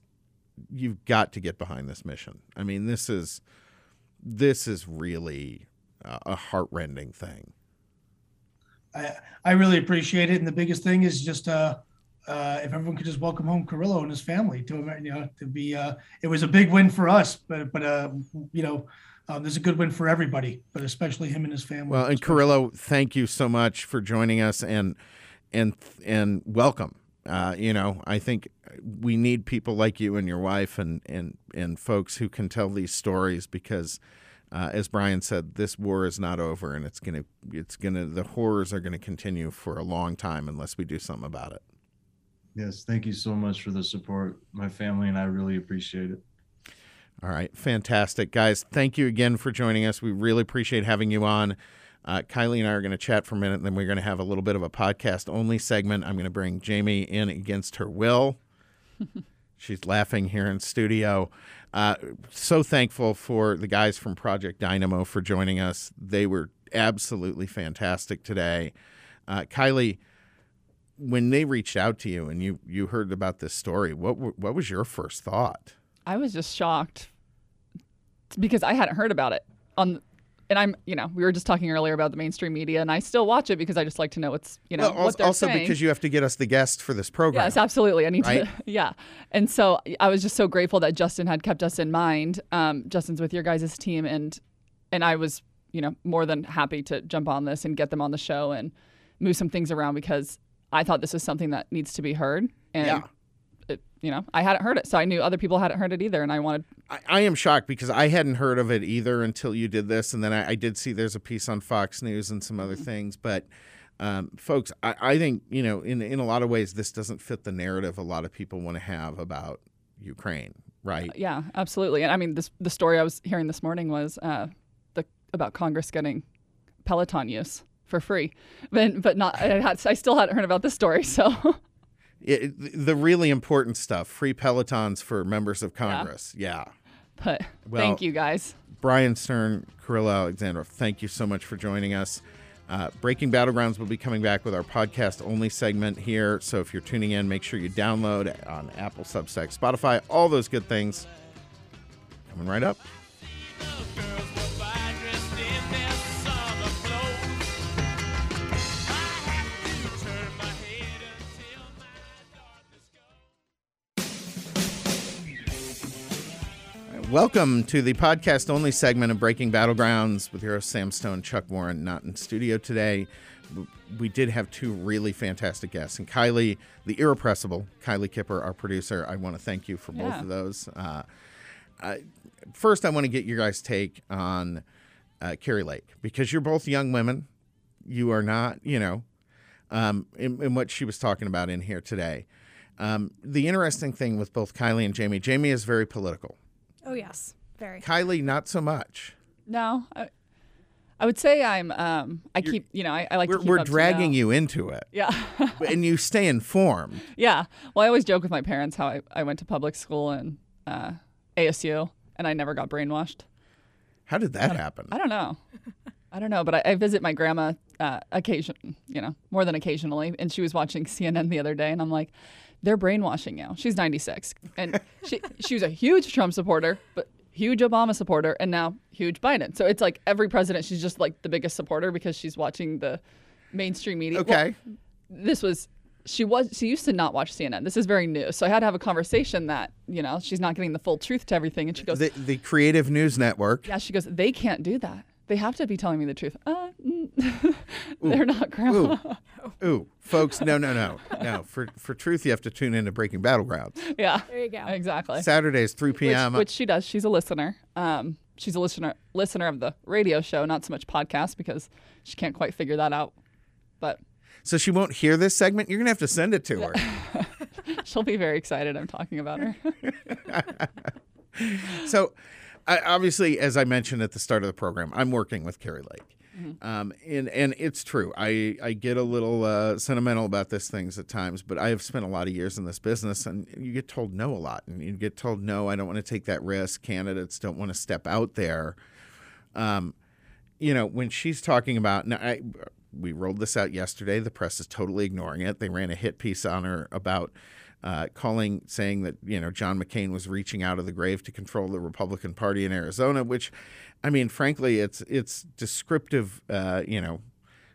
you've got to get behind this mission. I mean, this is this is really uh, a heartrending thing. I I really appreciate it. And the biggest thing is just uh, uh, if everyone could just welcome home Kirillo and his family to you know to be uh, it was a big win for us, but but uh, you know. Um, there's a good win for everybody, but especially him and his family. Well, and Kirillo, thank you so much for joining us and and and welcome. Uh, you know, I think we need people like you and your wife and and and folks who can tell these stories because, uh, as Bryan said, this war is not over and it's gonna it's gonna the horrors are gonna continue for a long time unless we do something about it. Yes, thank you so much for the support. My family and I really appreciate it. All right, fantastic, guys. Thank you again for joining us. We really appreciate having you on. Uh, Kylie and I are going to chat for a minute, and then we're going to have a little bit of a podcast only segment. I'm going to bring Jamie in against her will. She's laughing here in studio. Uh, so thankful for the guys from Project Dynamo for joining us. They were absolutely fantastic today. Uh, Kylie, when they reached out to you and you you heard about this story, what what was your first thought? I was just shocked because I hadn't heard about it on and I'm, you know, we were just talking earlier about the mainstream media and I still watch it because I just like to know what's, you know, well, what also, they're also saying. because you have to get us the guest for this program. Yes, absolutely. I need Right? to. Yeah. And so I was just so grateful that Justin had kept us in mind. Um, Justin's with your guys' team, and and I was, you know, more than happy to jump on this and get them on the show and move some things around because I thought this is something that needs to be heard. And Yeah. it, you know, I hadn't heard it, so I knew other people hadn't heard it either, and I wanted. I, I am shocked because I hadn't heard of it either until you did this, and then I, I did see there's a piece on Fox News and some Mm-hmm. other things. But, um, folks, I, I think you know, in in a lot of ways, this doesn't fit the narrative a lot of people want to have about Ukraine, right? Yeah, absolutely. And I mean, this the story I was hearing this morning was uh, the about Congress getting Peloton use for free, but but not. I, had, I still hadn't heard about this story, so. It, the really important stuff: free Pelotons for members of Congress. Yeah. But Well- thank you guys. Bryan Stern, Kirill Alexandrov, thank you so much for joining us. Uh, Breaking Battlegrounds will be coming back with our podcast only segment here. So if you're tuning in, make sure you download on Apple, Substack, Spotify, all those good things. Coming right up. Welcome to the podcast only segment of Breaking Battlegrounds with your host Sam Stone, Chuck Warren, not in studio today. We did have two really fantastic guests, and Kylie, the irrepressible Kylie Kipper, our producer. I want to thank you for both Yeah. of those. Uh, I, first, I want to get your guys' take on uh, Kari Lake because you're both young women. You are not, you know, um, in, in what she was talking about in here today. Um, the interesting thing with both Kylie and Jamie, Jamie is very political. Oh yes, very. Kylie, not so much. No, I, I would say I'm. Um, I keep. You know, I, I like We're, to keep we're up to dragging know. you into it, Yeah, and you stay informed. yeah. Well, I always joke with my parents how I, I went to public school and uh, ASU, and I never got brainwashed. How did that happen? I don't know. I don't know, but I, I visit my grandma uh, occasion, you know, more than occasionally, and she was watching CNN the other day, and I'm like, they're brainwashing you. She's 96, and she she was a huge Trump supporter, but huge Obama supporter, and now huge Biden. So it's like every president, she's just like the biggest supporter because she's watching the mainstream media. Well, Okay. this was she was she used to not watch CNN. This is very new, so I had to have a conversation that you know she's not getting the full truth to everything, and she goes, the, the Creative News Network. yeah, she goes, they can't do that. They have to be telling me the truth. Uh, mm. they're not grandma. Ooh, folks, no, no, no, no. For for truth, you have to tune into Breaking Battlegrounds. Yeah, There you go. exactly. Saturdays, 3 Which, p.m. which she does. She's a listener. Um, she's a listener listener of the radio show, not so much podcast because she can't quite figure that out. But so she won't hear this segment. You're gonna have to send it to her. she'll be very excited. I'm talking about her. so, I, obviously, as I mentioned at the start of the program, I'm working with Kari Lake. Um, and and it's true. I, I get a little uh, sentimental about these things at times, but I have spent a lot of years in this business, and you get told no a lot, and you get told no. I don't want to take that risk. Candidates don't want to step out there. Um, you know, when she's talking about now, I, we rolled this out yesterday. The press is totally ignoring it. They ran a hit piece on her about uh, calling, saying that you know John McCain was reaching out of the grave to control the Republican Party in Arizona. Which, I mean, frankly, it's it's descriptive. Uh, you know,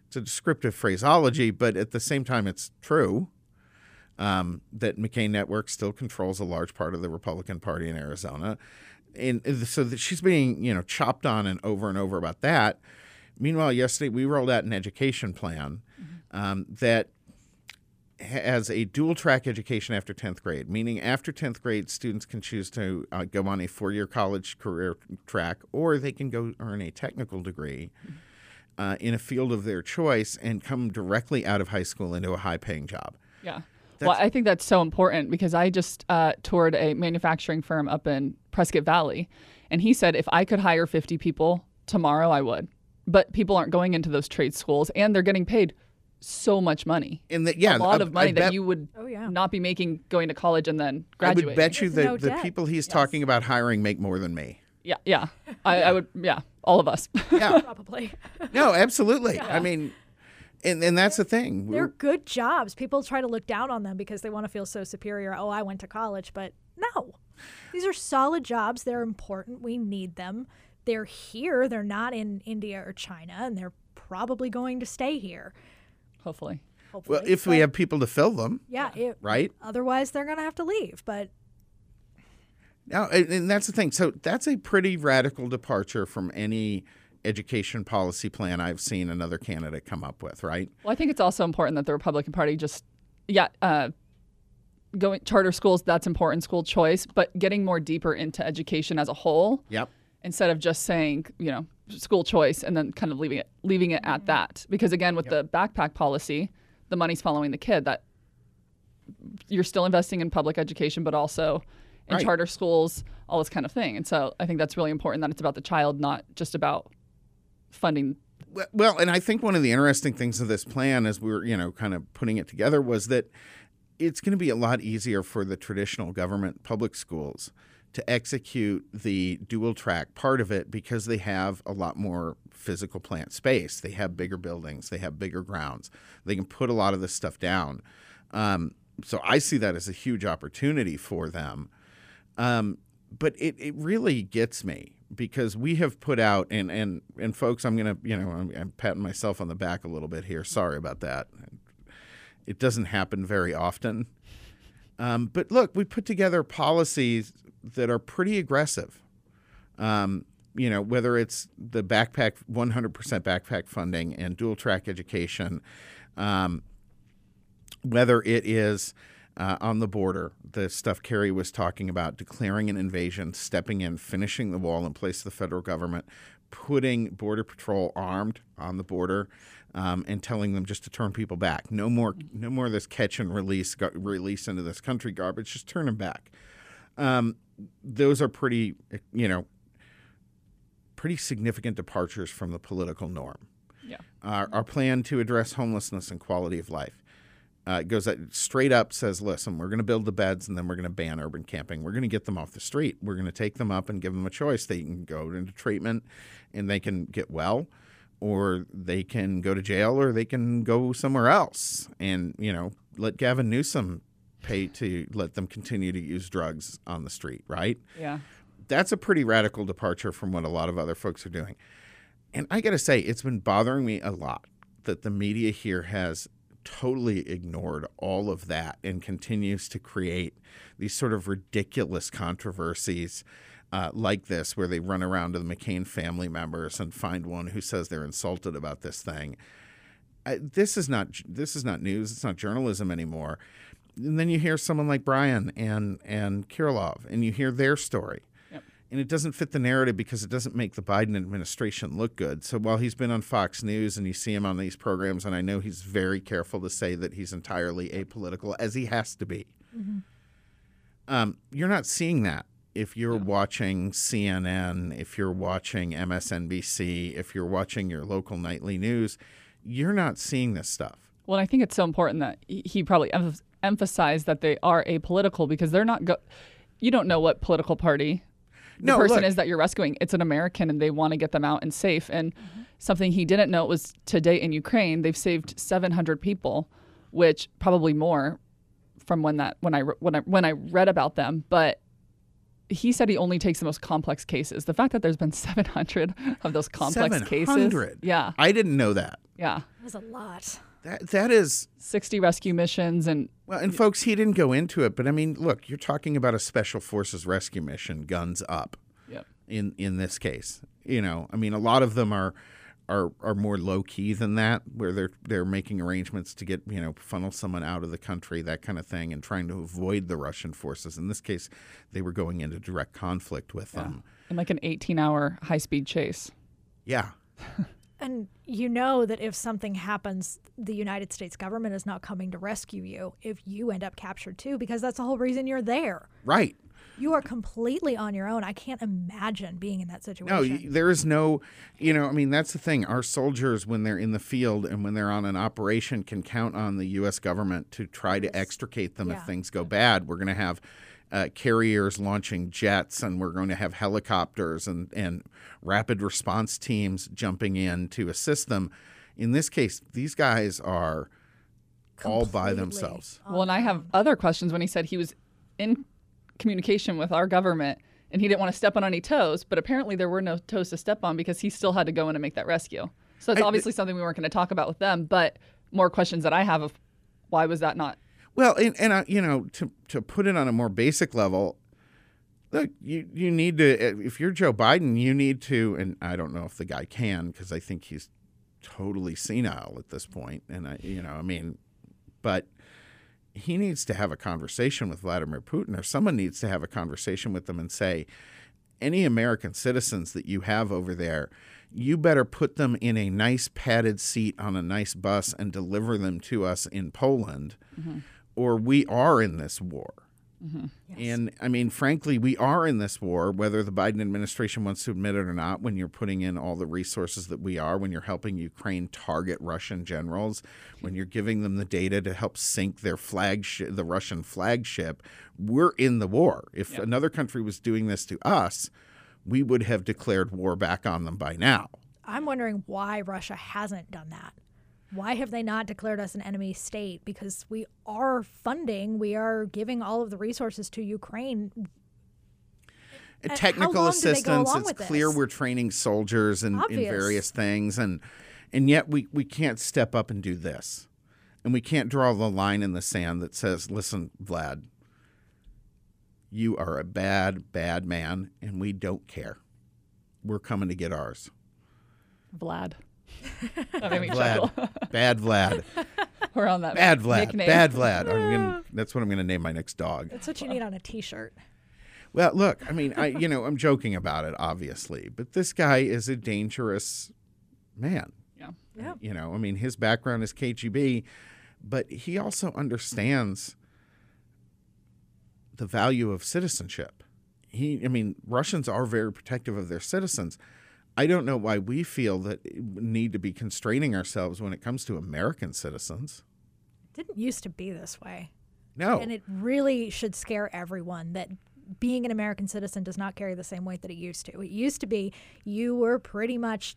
it's a descriptive phraseology, but at the same time, it's true. Um, that McCain Network still controls a large part of the Republican Party in Arizona, and so that she's being you know chopped on and over and over about that. Meanwhile, yesterday we rolled out an education plan um, that has a dual track education after 10th grade, meaning after 10th grade, students can choose to uh, go on a four year college career track or they can go earn a technical degree uh, in a field of their choice and come directly out of high school into a high paying job. Yeah. well, I think that's so important because I just uh, toured a manufacturing firm up in Prescott Valley, and he said if I could hire 50 people tomorrow, I would. But people aren't going into those trade schools, and they're getting paid so much money. And that, yeah, a lot I- of money I that bet- you would Oh, yeah. not be making going to college and then graduating. I would bet you that no the debt. people he's talking about hiring make more than me. Yeah, yeah. I, I would. Yeah, all of us. Yeah. Probably. no, absolutely. I mean, and, and that's the thing. They're We're- good jobs. People try to look down on them because they want to feel so superior. Oh, I went to college, but no. These are solid jobs. They're important. We need them. They're here. They're not in India or China, and they're probably going to stay here. Hopefully. Hopefully. well, if we have people to fill them, yeah, it, right? Otherwise, they're going to have to leave. But Now, and and that's the thing. So that's a pretty radical departure from any education policy plan I've seen another candidate come up with, right? Well, I think it's also important that the Republican Party just, yeah, uh, going charter schools. That's important, school choice, but getting more deeper into education as a whole Yep. instead of just saying, you know, school choice and then kind of leaving it leaving it at mm-hmm. that. Because again, with the backpack policy, the money's following the kid. That you're still investing in public education, but also in Right. charter schools, all this kind of thing. And so I think that's really important that it's about the child, not just about funding. Well- Well, and I think one of the interesting things of this plan, as we were, you know, kind of putting it together, was that it's going to be a lot easier for the traditional government public schools to execute the dual track part of it because they have a lot more physical plant space. They have bigger buildings, they have bigger grounds. They can put a lot of this stuff down. Um, so I see that as a huge opportunity for them. Um, but it, it really gets me because we have put out and and and folks, I'm gonna you know I'm, I'm patting myself on the back a little bit here. Sorry about that. It doesn't happen very often. Um, but look, we put together policies that are pretty aggressive. Um, you know, whether it's the backpack 100% backpack funding and dual track education, um, whether it is uh, on the border, the stuff Kari was talking about, declaring an invasion, stepping in, finishing the wall in place of the federal government, putting Border Patrol armed on the border, um, and telling them just to turn people back. No more, no more of this catch and release, release into this country garbage. Just turn them back. Um, those are pretty, you know, pretty significant departures from the political norm Yeah. our, our plan to address homelessness and quality of life. uh, goes straight up says, "Listen, we're going to build the beds, and then we're going to ban urban camping. We're going to get them off the street. We're going to take them up and give them a choice. They can go into treatment, and they can get well." Or they can go to jail, or they can go somewhere else, and you know, let Gavin Newsom pay to let them continue to use drugs on the street, right? Yeah. That's a pretty radical departure from what a lot of other folks are doing. And I got to say, it's been bothering me a lot that the media here has totally ignored all of that and continues to create these sort of ridiculous controversies uh, like this, where they run around to the McCain family members and find one who says they're insulted about this thing. Uh, this is not this is not news. It's not journalism anymore. And then you hear someone like Bryan and and Kirilov, and you hear their story, and it doesn't fit the narrative because it doesn't make the Biden administration look good. So while he's been on Fox News and you see him on these programs, and I know he's very careful to say that he's entirely apolitical, as he has to be, um, you're not seeing that if you're watching CNN, if you're watching MSNBC, if you're watching your local nightly news, you're not seeing this stuff. Well, I think it's so important that he probably emph- emphasized that they are apolitical because they're not. Go- you don't know what political party the No, person look. is that you're rescuing. It's an American, and they want to get them out and safe. And mm-hmm. something he didn't know was today in Ukraine, they've saved 700 people, which probably more from when that when I when I when I read about them, but. He said he only takes the most complex cases. The fact that there's been 700 of those complex cases, 700? yeah, I didn't know that. yeah, That was a lot. That that is 60 rescue missions, and Well, and folks, he didn't go into it, but I mean, look, you're talking about a special forces rescue mission, guns up. Yep. In in this case, you know, I mean, a lot of them are are are more low key than that, where they're they're making arrangements to get you know funnel someone out of the country, that kind of thing, and trying to avoid the Russian forces. In this case, they were going into direct conflict with them. in like an 18 hour high speed chase. Yeah. And you know that if something happens, the United States government is not coming to rescue you if you end up captured too, because that's the whole reason you're there. Right. You are completely on your own. I can't imagine being in that situation. No, there is no, you know, I mean, that's the thing. Our soldiers, when they're in the field and when they're on an operation, can count on the U.S. government to try to extricate them Yeah. if things go bad. We're going to have uh, carriers launching jets, and we're going to have helicopters and, and rapid response teams jumping in to assist them. In this case, these guys are all by Completely. themselves. Well, and I have other questions when he said he was in communication with our government and he didn't want to step on any toes, but apparently there were no toes to step on because he still had to go in and make that rescue. So it's I- obviously something we weren't going to talk about with them, but more questions that I have of why was that not Well, and, and uh, you know, to to put it on a more basic level, look, you you need to if you're Joe Biden, you need to, and I don't know if the guy can because I think he's totally senile at this point, and I, you know, I mean, but he needs to have a conversation with Vladimir Putin, or someone needs to have a conversation with them and say, any American citizens that you have over there, you better put them in a nice padded seat on a nice bus and deliver them to us in Poland, or we are in this war. Mm-hmm. And I mean, frankly, we are in this war, whether the Biden administration wants to admit it or not, when you're putting in all the resources that we are, when you're helping Ukraine target Russian generals, when you're giving them the data to help sink their flagship, the Russian flagship, we're in the war. If another country was doing this to us, we would have declared war back on them by now. I'm wondering why Russia hasn't done that. Why have they not declared us an enemy state? Because we are funding, we are giving all of the resources to Ukraine. And technical long do they go assistance. It's clear this? we're training soldiers in, in various things, and and yet we we can't step up and do this, and we can't draw the line in the sand that says, "Listen, Vlad, you are a bad bad man, and we don't care. We're coming to get ours." Vlad? That made me Vlad, chuckle. bad Vlad, We're on that bad Vlad, nickname. bad Vlad. I'm gonna, that's what I'm going to name my next dog. That's what you need on a t shirt. Well, look, I mean, I you know, I'm joking about it, obviously, but this guy is a dangerous man. Yeah. Yeah. Uh, you know, I mean, his background is KGB, but he also understands the value of citizenship. He, I mean, Russians are very protective of their citizens. I don't know why we feel that we need to be constraining ourselves when it comes to American citizens. It Didn't used to be this way. No. And it really should scare everyone that being an American citizen does not carry the same weight that it used to. It used to be you were pretty much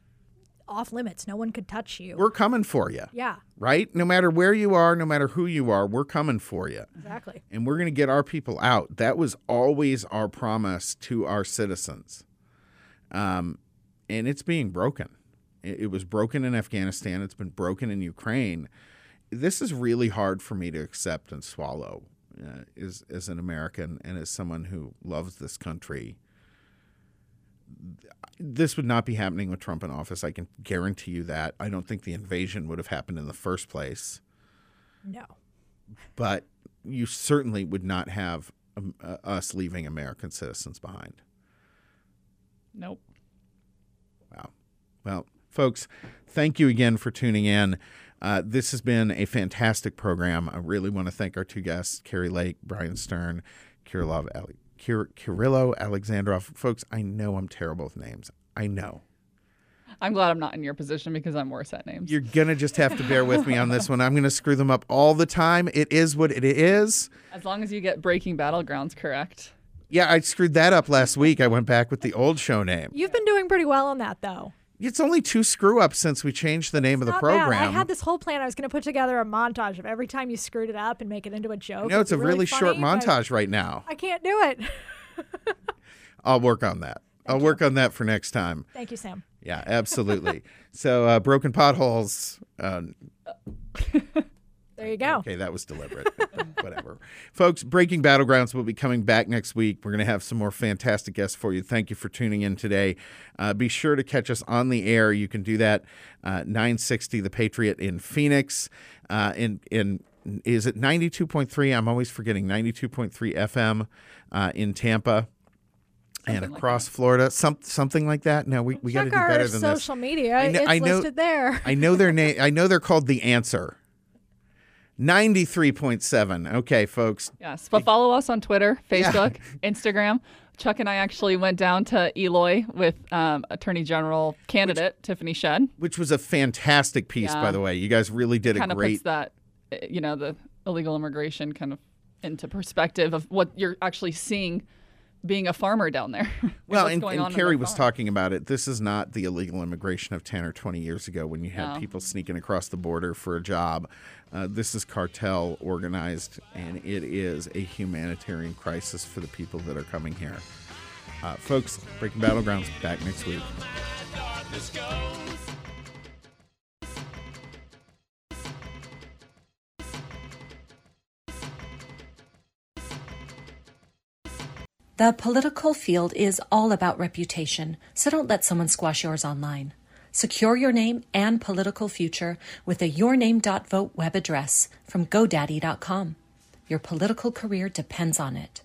off limits. No one could touch you. we're coming for you. yeah, Right? No matter where you are, no matter who you are, we're coming for you. exactly. and we're going to get our people out. That was always our promise to our citizens. Um, and it's being broken. It, was broken in Afghanistan, it's been broken in Ukraine. This is really hard for me to accept and swallow uh, as, as an American and as someone who loves this country. This would not be happening with Trump in office. I can guarantee you that. I don't think the invasion would have happened in the first place No. but you certainly would not have um, uh, us leaving American citizens behind. Nope. Wow. Well, folks, thank you again for tuning in. Uh, this has been a fantastic program. I really want to thank our two guests, Kari Lake, Bryan Stern, Kirillov, Ale- Kir- Kirillo Alexandrov. Folks, I know I'm terrible with names. I know. I'm glad I'm not in your position because I'm worse at names. You're going to just have to bear with me on this one. I'm going to screw them up all the time. It is what it is. As long as you get Breaking Battlegrounds correct. Yeah, I screwed that up last week. I went back with the old show name. You've been doing pretty well on that, though. It's only two screw ups since we changed the name of the Not bad. program. I had this whole plan. I was going to put together a montage of every time you screwed it up and make it into a joke. No, it's a really, short funny, but montage right now. I can't do it. I'll work on that. I'll work on that for next time. Thank you, Sam. Yeah, absolutely. so, uh, broken potholes. Uh, There you go. okay, that was deliberate. Whatever. Folks, Breaking Battlegrounds will be coming back next week. We're going to have some more fantastic guests for you. Thank you for tuning in today. Uh, be sure to catch us on the air. You can do that uh, 960 The Patriot in Phoenix. Uh, in, in is it 92.3? I'm always forgetting 92.3 FM uh, in Tampa. and Something like across Florida, some something like that. No, we, we got to Check do better than this. social media. I know- it's I know- listed there. I know their name. I know they're called the Answer. Ninety-three point seven. Okay, folks. Yes, but follow us on Twitter, Facebook, Instagram. Chuck and I actually went down to Eloy with um, Attorney General candidate Tiffany Shedd. Which was a fantastic piece, Yeah. by the way. You guys really did a great. Kind of puts that, uh, you know, the illegal immigration kind of into perspective of what you're actually seeing being a farmer down there. Well, and, going and Kari their was talking about it. This is not the illegal immigration of 10 or 20 years ago when you had No. people sneaking across the border for a job. Uh, this is cartel organized, and it is a humanitarian crisis for the people that are coming here. Uh, folks, Breaking Battlegrounds back next week. The political field is all about reputation, so don't let someone squash yours online. Secure your name and political future with a yourname.vote web address from GoDaddy.com. Your political career depends on it.